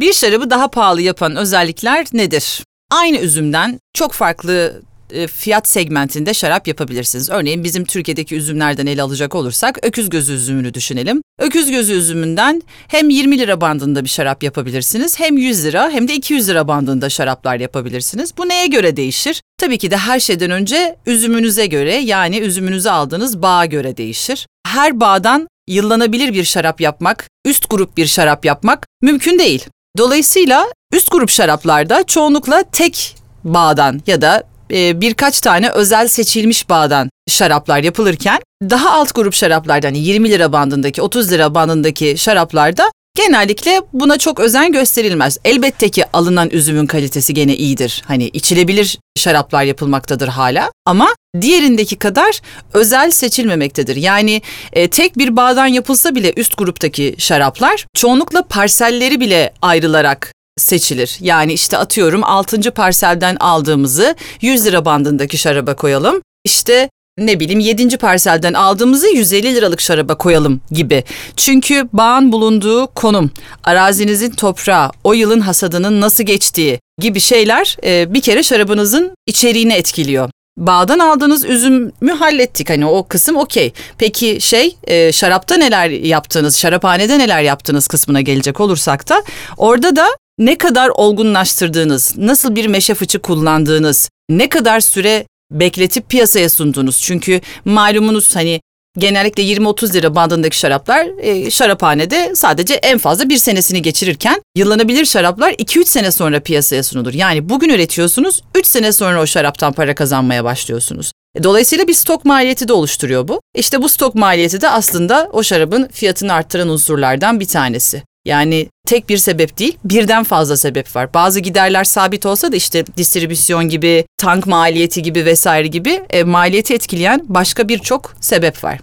Bir şarabı daha pahalı yapan özellikler nedir? Aynı üzümden çok farklı e, fiyat segmentinde şarap yapabilirsiniz. Örneğin bizim Türkiye'deki üzümlerden ele alacak olursak öküz gözü üzümünü düşünelim. Öküz gözü üzümünden hem 20 lira bandında bir şarap yapabilirsiniz hem 100 lira hem de 200 lira bandında şaraplar yapabilirsiniz. Bu neye göre değişir? Tabii ki de her şeyden önce üzümünüze göre yani üzümünüzü aldığınız bağa göre değişir. Her bağdan yıllanabilir bir şarap yapmak, üst grup bir şarap yapmak mümkün değil. Dolayısıyla üst grup şaraplarda çoğunlukla tek bağdan ya da e, birkaç tane özel seçilmiş bağdan şaraplar yapılırken daha alt grup şaraplardan yani 20 lira bandındaki 30 lira bandındaki şaraplarda genellikle buna çok özen gösterilmez. Elbette ki alınan üzümün kalitesi gene iyidir. Hani içilebilir şaraplar yapılmaktadır hala ama diğerindeki kadar özel seçilmemektedir. Yani e, tek bir bağdan yapılsa bile üst gruptaki şaraplar çoğunlukla parselleri bile ayrılarak seçilir. Yani işte atıyorum 6. parselden aldığımızı 100 lira bandındaki şaraba koyalım. İşte ne bileyim 7. parselden aldığımızı 150 liralık şaraba koyalım gibi. Çünkü bağın bulunduğu konum, arazinizin toprağı, o yılın hasadının nasıl geçtiği gibi şeyler e, bir kere şarabınızın içeriğini etkiliyor. Bağdan aldığınız üzümü hallettik hani o kısım okey. Peki şey e, şarapta neler yaptığınız, şaraphanede neler yaptığınız kısmına gelecek olursak da orada da ne kadar olgunlaştırdığınız, nasıl bir meşe fıçı kullandığınız, ne kadar süre bekletip piyasaya sunduğunuz. Çünkü malumunuz hani genellikle 20-30 lira bandındaki şaraplar e, şaraphanede sadece en fazla bir senesini geçirirken yıllanabilir şaraplar 2-3 sene sonra piyasaya sunulur. Yani bugün üretiyorsunuz 3 sene sonra o şaraptan para kazanmaya başlıyorsunuz. E, dolayısıyla bir stok maliyeti de oluşturuyor bu. İşte bu stok maliyeti de aslında o şarabın fiyatını arttıran unsurlardan bir tanesi. Yani tek bir sebep değil, birden fazla sebep var. Bazı giderler sabit olsa da işte distribüsyon gibi, tank maliyeti gibi vesaire gibi e, maliyeti etkileyen başka birçok sebep var.